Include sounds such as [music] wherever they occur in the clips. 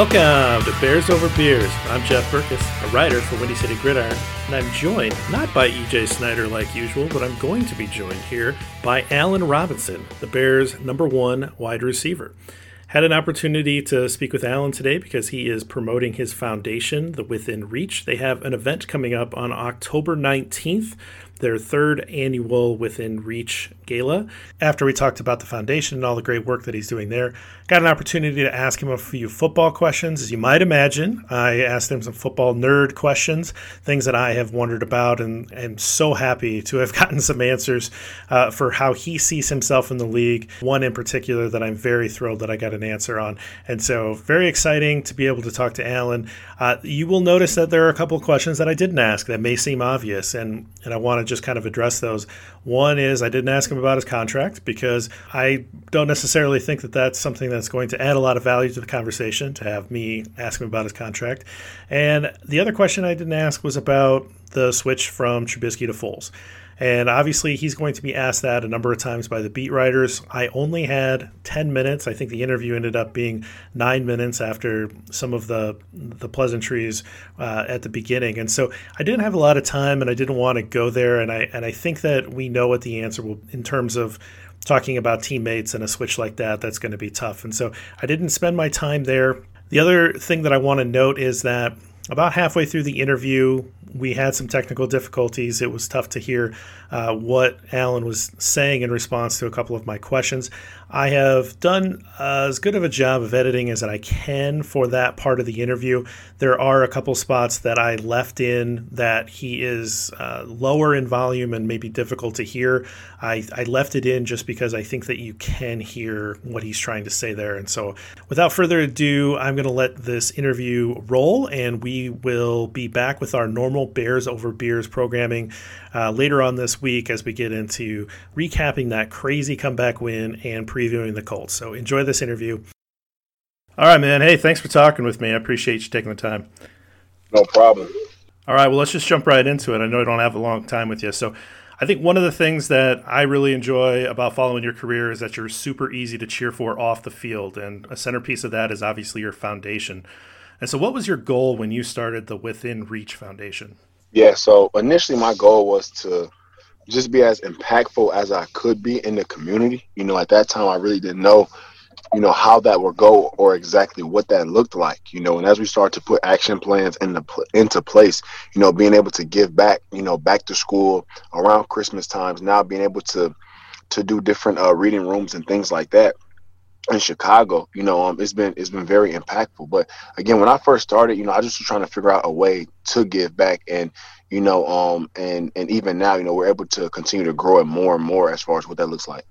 Welcome to Bears Over Beers. I'm Jeff Berckes, a writer for Windy City Gridiron, and I'm joined not by EJ Snyder like usual, but I'm going to be joined here by Allen Robinson, the Bears' number one wide receiver. Had an opportunity to speak with Allen today because he is promoting his foundation, the Within Reach. They have an event coming up on October 19th their third annual Within Reach Gala. After we talked about the foundation and all the great work that he's doing there, got an opportunity to ask him a few football questions. As you might imagine, I asked him some football nerd questions, things that I have wondered about, and am so happy to have [laughs] gotten some answers uh, for how he sees himself in the league. One in particular that I'm very thrilled that I got an answer on. And so, very exciting to be able to talk to Allen. Uh, you will notice that there are a couple of questions that I didn't ask that may seem obvious, and, and I want to just kind of address those. One is I didn't ask him about his contract because I don't necessarily think that that's something that's going to add a lot of value to the conversation to have me ask him about his contract. And the other question I didn't ask was about the switch from Trubisky to Foles. And obviously, he's going to be asked that a number of times by the beat writers. I only had 10 minutes. I think the interview ended up being nine minutes after some of the the pleasantries uh, at the beginning, and so I didn't have a lot of time, and I didn't want to go there. And I and I think that we know what the answer will in terms of talking about teammates and a switch like that. That's going to be tough, and so I didn't spend my time there. The other thing that I want to note is that about halfway through the interview, we had some technical difficulties. It was tough to hear uh, what Allen was saying in response to a couple of my questions. I have done uh, as good of a job of editing as I can for that part of the interview. There are a couple spots that I left in that he is uh, lower in volume and maybe difficult to hear. I, I left it in just because I think that you can hear what he's trying to say there. And so, without further ado, I'm going to let this interview roll and we will be back with our normal Bears Over Beers programming uh, later on this week as we get into recapping that crazy comeback win and previewing the Colts. So enjoy this interview. All right, man. Hey, thanks for talking with me. I appreciate you taking the time. No problem. All right, well, let's just jump right into it. I know I don't have a long time with you. So I think one of the things that I really enjoy about following your career is that you're super easy to cheer for off the field. And a centerpiece of that is obviously your foundation. And so, what was your goal when you started the Within Reach Foundation? Yeah, so initially my goal was to just be as impactful as I could be in the community. You know, at that time I really didn't know, you know, how that would go or exactly what that looked like. You know, and as we start to put action plans into into place, you know, being able to give back, you know, back to school around Christmas times, now being able to to do different uh, reading rooms and things like that in Chicago, you know, um, it's been it's been very impactful. But again, when I first started, you know, I just was trying to figure out a way to give back, and you know, um, and and even now, you know, we're able to continue to grow it more and more as far as what that looks like.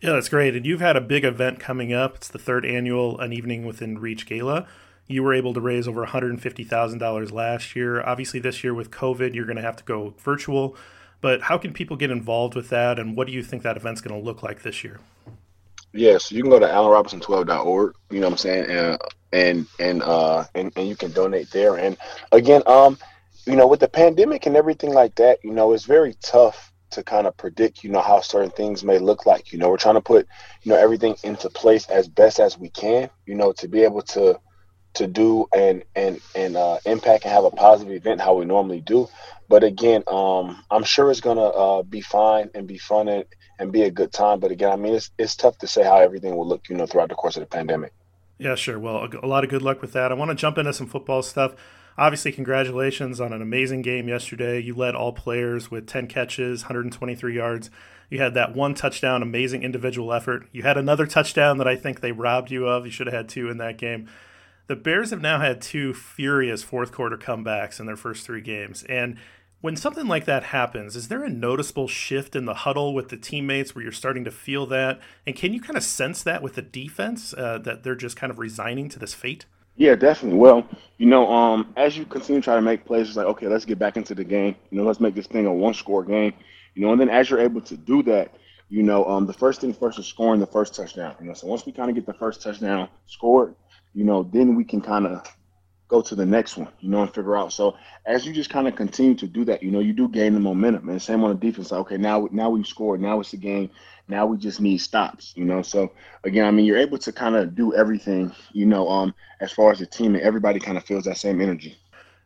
Yeah, that's great. And you've had a big event coming up. It's the third annual An Evening Within Reach Gala. You were able to raise over $150,000 last year. Obviously, this year with COVID, you're going to have to go virtual. But how can people get involved with that, and what do you think that event's going to look like this year? Yeah, so you can go to allenrobinson12.org, you know what I'm saying, and and and uh and, and you can donate there. And again, um, you know, with the pandemic and everything like that, you know, it's very tough to kind of predict, you know, how certain things may look like. You know, we're trying to put, you know, everything into place as best as we can, you know, to be able to to do and and and uh, impact and have a positive event how we normally do. But again, um, I'm sure it's gonna uh, be fine and be fun and, and be a good time. But again, I mean, it's it's tough to say how everything will look, you know, throughout the course of the pandemic. Yeah, sure. Well, a lot of good luck with that. I want to jump into some football stuff. Obviously, congratulations on an amazing game yesterday. You led all players with 10 catches, 123 yards. You had that one touchdown, amazing individual effort. You had another touchdown that I think they robbed you of. You should have had two in that game. The Bears have now had two furious fourth quarter comebacks in their first three games. And when something like that happens, is there a noticeable shift in the huddle with the teammates where you're starting to feel that? And can you kind of sense that with the defense uh, that they're just kind of resigning to this fate? Yeah, definitely. Well, you know, um, as you continue to try to make plays, it's like, okay, let's get back into the game. You know, let's make this thing a one score game. You know, and then as you're able to do that, you know, um, the first thing first is scoring the first touchdown. You know, so once we kind of get the first touchdown scored, you know, then we can kind of go to the next one, you know, and figure out. So as you just kind of continue to do that, you know, you do gain the momentum. And same on the defense. okay, now now we've scored. Now it's a game. Now we just need stops, you know. So again, I mean, you're able to kind of do everything, you know, um, as far as the team, and everybody kind of feels that same energy.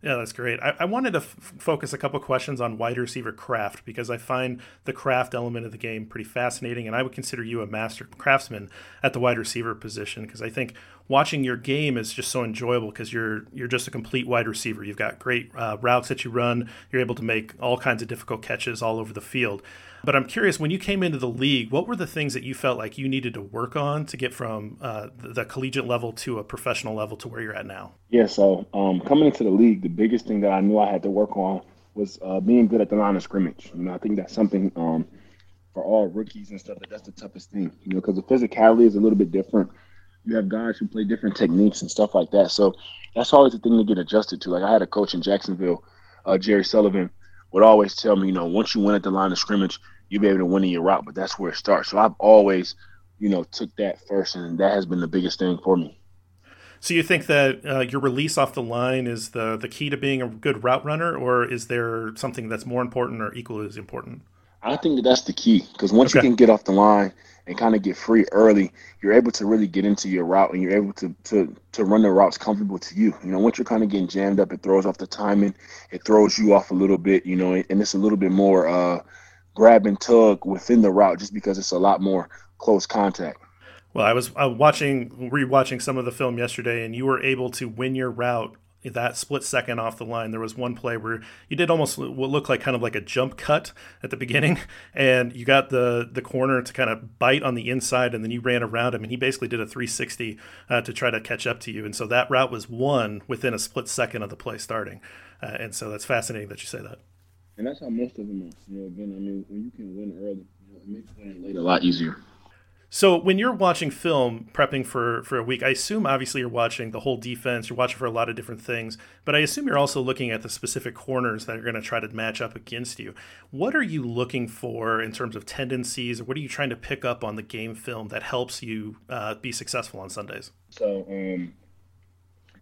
Yeah, that's great. I, I wanted to f- focus a couple questions on wide receiver craft because I find the craft element of the game pretty fascinating, and I would consider you a master craftsman at the wide receiver position because I think watching your game is just so enjoyable because you're you're just a complete wide receiver. You've got great uh, routes that you run. You're able to make all kinds of difficult catches all over the field. But I'm curious, when you came into the league, what were the things that you felt like you needed to work on to get from uh, the, collegiate level to a professional level to where you're at now? Yeah, so um, coming into the league, the biggest thing that I knew I had to work on was uh, being good at the line of scrimmage. You know, I think that's something um, for all rookies and stuff that that's the toughest thing. You know, because the physicality is a little bit different. You have guys who play different techniques and stuff like that. So that's always the thing to get adjusted to. Like I had a coach in Jacksonville, uh, Jerry Sullivan, would always tell me, you know, once you win at the line of scrimmage, you'll be able to win in your route, but that's where it starts. So I've always, you know, took that first, and that has been the biggest thing for me. So you think that uh, your release off the line is the the key to being a good route runner, or is there something that's more important or equally as important? I think that that's the key because once okay. you can get off the line and kind of get free early, you're able to really get into your route and you're able to to to run the routes comfortable to you. You know, once you're kind of getting jammed up, it throws off the timing, it throws you off a little bit. You know, and it's a little bit more. Uh, grab and tug within the route just because it's a lot more close contact. Well, I was uh, watching, rewatching some of the film yesterday, and you were able to win your route that split second off the line. There was one play where you did almost what looked like kind of like a jump cut at the beginning, [laughs] and you got the the corner to kind of bite on the inside, and then you ran around him, and he basically did a 360 uh, to try to catch up to you. And so that route was won within a split second of the play starting. Uh, and so that's fascinating that you say that. And that's how most of them are. You know, again, I mean, when you can win early, you know, it makes winning late a lot easier. So when you're watching film, prepping for for a week, I assume obviously you're watching the whole defense. You're watching for a lot of different things, but I assume you're also looking at the specific corners that are going to try to match up against you. What are you looking for in terms of tendencies, what are you trying to pick up on the game film that helps you uh, be successful on Sundays? So um,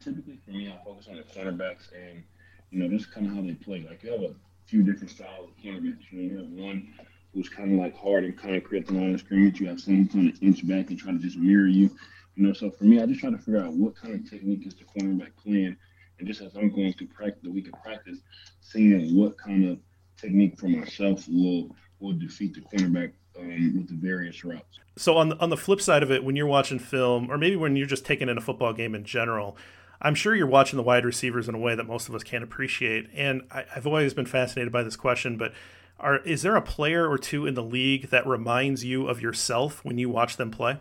typically for me, I focus on the cornerbacks and you know just kind of how they play. Like you have a few different styles of cornerbacks. You, know, you have one who's kind of like hard and concrete at the line of scrimmage. You have someone kind of inch back and try to just mirror you. You know, so for me, I just try to figure out what kind of technique is the cornerback playing, and just as I'm going through practice, the week of practice, seeing what kind of technique for myself will will defeat the cornerback um, with the various routes. So on the, on the flip side of it, when you're watching film, or maybe when you're just taking in a football game in general, I'm sure you're watching the wide receivers in a way that most of us can't appreciate. And I, have always been fascinated by this question, but are is there a player or two in the league that reminds you of yourself when you watch them play?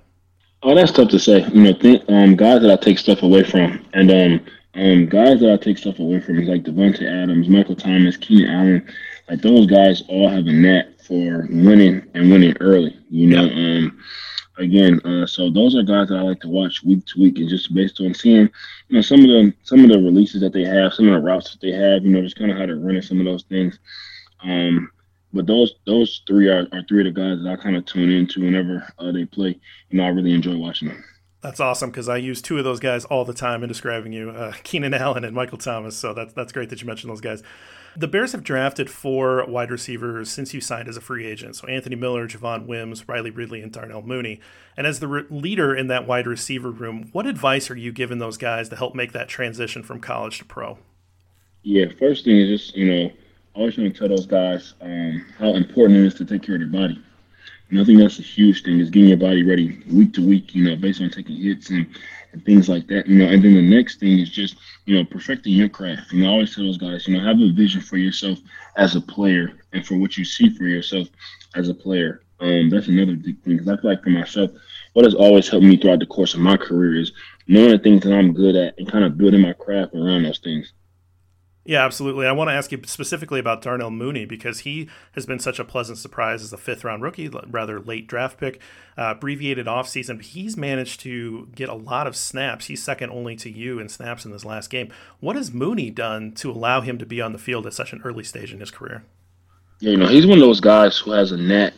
Oh, that's tough to say. You know, think, um, guys that I take stuff away from, and um, um, guys that I take stuff away from is like Davante Adams, Michael Thomas, Keenan Allen. Like those guys all have a knack for winning and winning early. You know, um, again, uh, so those are guys that I like to watch week to week, and just based on seeing, you know, some of the some of the releases that they have, some of the routes that they have, you know, just kind of how they're running some of those things. Um, but those those three are, are three of the guys that I kind of tune into whenever uh, they play. You know, I really enjoy watching them. That's awesome because I use two of those guys all the time in describing you, uh, [laughs] Keenan Allen and Michael Thomas. So that's that's great that you mentioned those guys. The Bears have drafted four wide receivers since you signed as a free agent. So Anthony Miller, Javon Wims, Riley Ridley, and Darnell Mooney. And as the re- leader in that wide receiver room, what advice are you giving those guys to help make that transition from college to pro? Yeah, first thing is just, you know, always trying to tell those guys um, how important it is to take care of their body. And I think that's a huge thing is getting your body ready week to week, you know, based on taking hits and and things like that. You know, and then the next thing is just you know perfecting your craft. You know, I always tell those guys, you know, have a vision for yourself as a player and for what you see for yourself as a player. Um, that's another big thing because I feel like for myself, what has always helped me throughout the course of my career is knowing the things that I'm good at and kind of building my craft around those things. Yeah, absolutely. I want to ask you specifically about Darnell Mooney because he has been such a pleasant surprise as a fifth round rookie, rather late draft pick, uh, abbreviated offseason. But he's managed to get a lot of snaps. He's second only to you in snaps in this last game. What has Mooney done to allow him to be on the field at such an early stage in his career? You know, he's one of those guys who has a net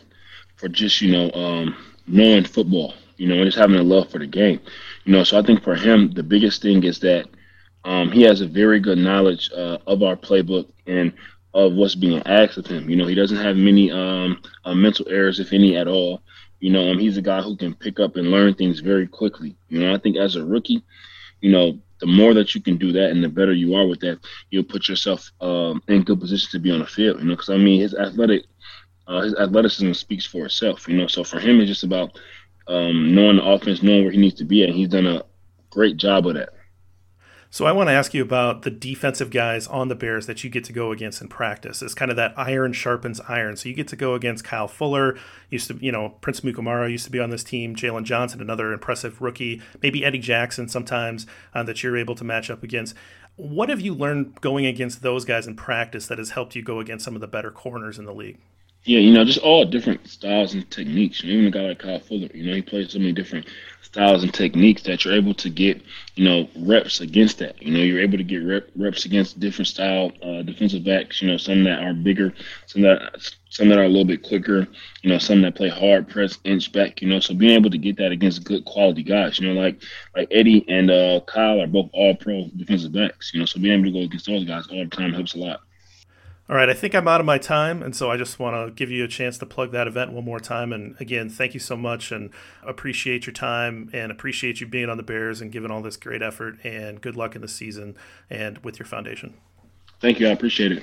for just, you know, um, knowing football, you know, just having a love for the game. You know, so I think for him, the biggest thing is that – Um, he has a very good knowledge uh, of our playbook and of what's being asked of him. You know, he doesn't have many um, uh, mental errors, if any at all. You know, um, he's a guy who can pick up and learn things very quickly. You know, I think as a rookie, you know, the more that you can do that and the better you are with that, you'll put yourself um, in good position to be on the field. You know, because I mean, his athletic, uh, his athleticism speaks for itself. You know, so for him, it's just about um, knowing the offense, knowing where he needs to be. And he's done a great job of that. So I want to ask you about the defensive guys on the Bears that you get to go against in practice. It's kind of that iron sharpens iron. So you get to go against Kyle Fuller, used to, you know, Prince Amukamara used to be on this team, Jaylon Johnson, another impressive rookie, maybe Eddie Jackson sometimes uh, that you're able to match up against. What have you learned going against those guys in practice that has helped you go against some of the better corners in the league? Yeah, you know, just all different styles and techniques. even a guy like Kyle Fuller, you know, he plays so many different styles and techniques that you're able to get, you know, reps against that. You know, you're able to get rep, reps against different style uh, defensive backs. You know, some that are bigger, some that some that are a little bit quicker. You know, some that play hard press, inch back. You know, so being able to get that against good quality guys. You know, like like Eddie and uh, Kyle are both all pro defensive backs. You know, so being able to go against those guys all the time helps a lot. All right, I think I'm out of my time, and so I just want to give you a chance to plug that event one more time. And again, thank you so much, and appreciate your time, and appreciate you being on the Bears and giving all this great effort. And good luck in the season and with your foundation. Thank you, I appreciate it.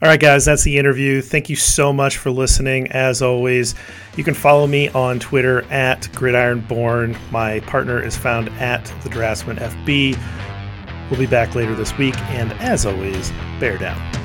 All right, guys, that's the interview. Thank you so much for listening. As always, you can follow me on Twitter at GridironBorn. My partner is found at the Draftsman FB. We'll be back later this week, and as always, bear down.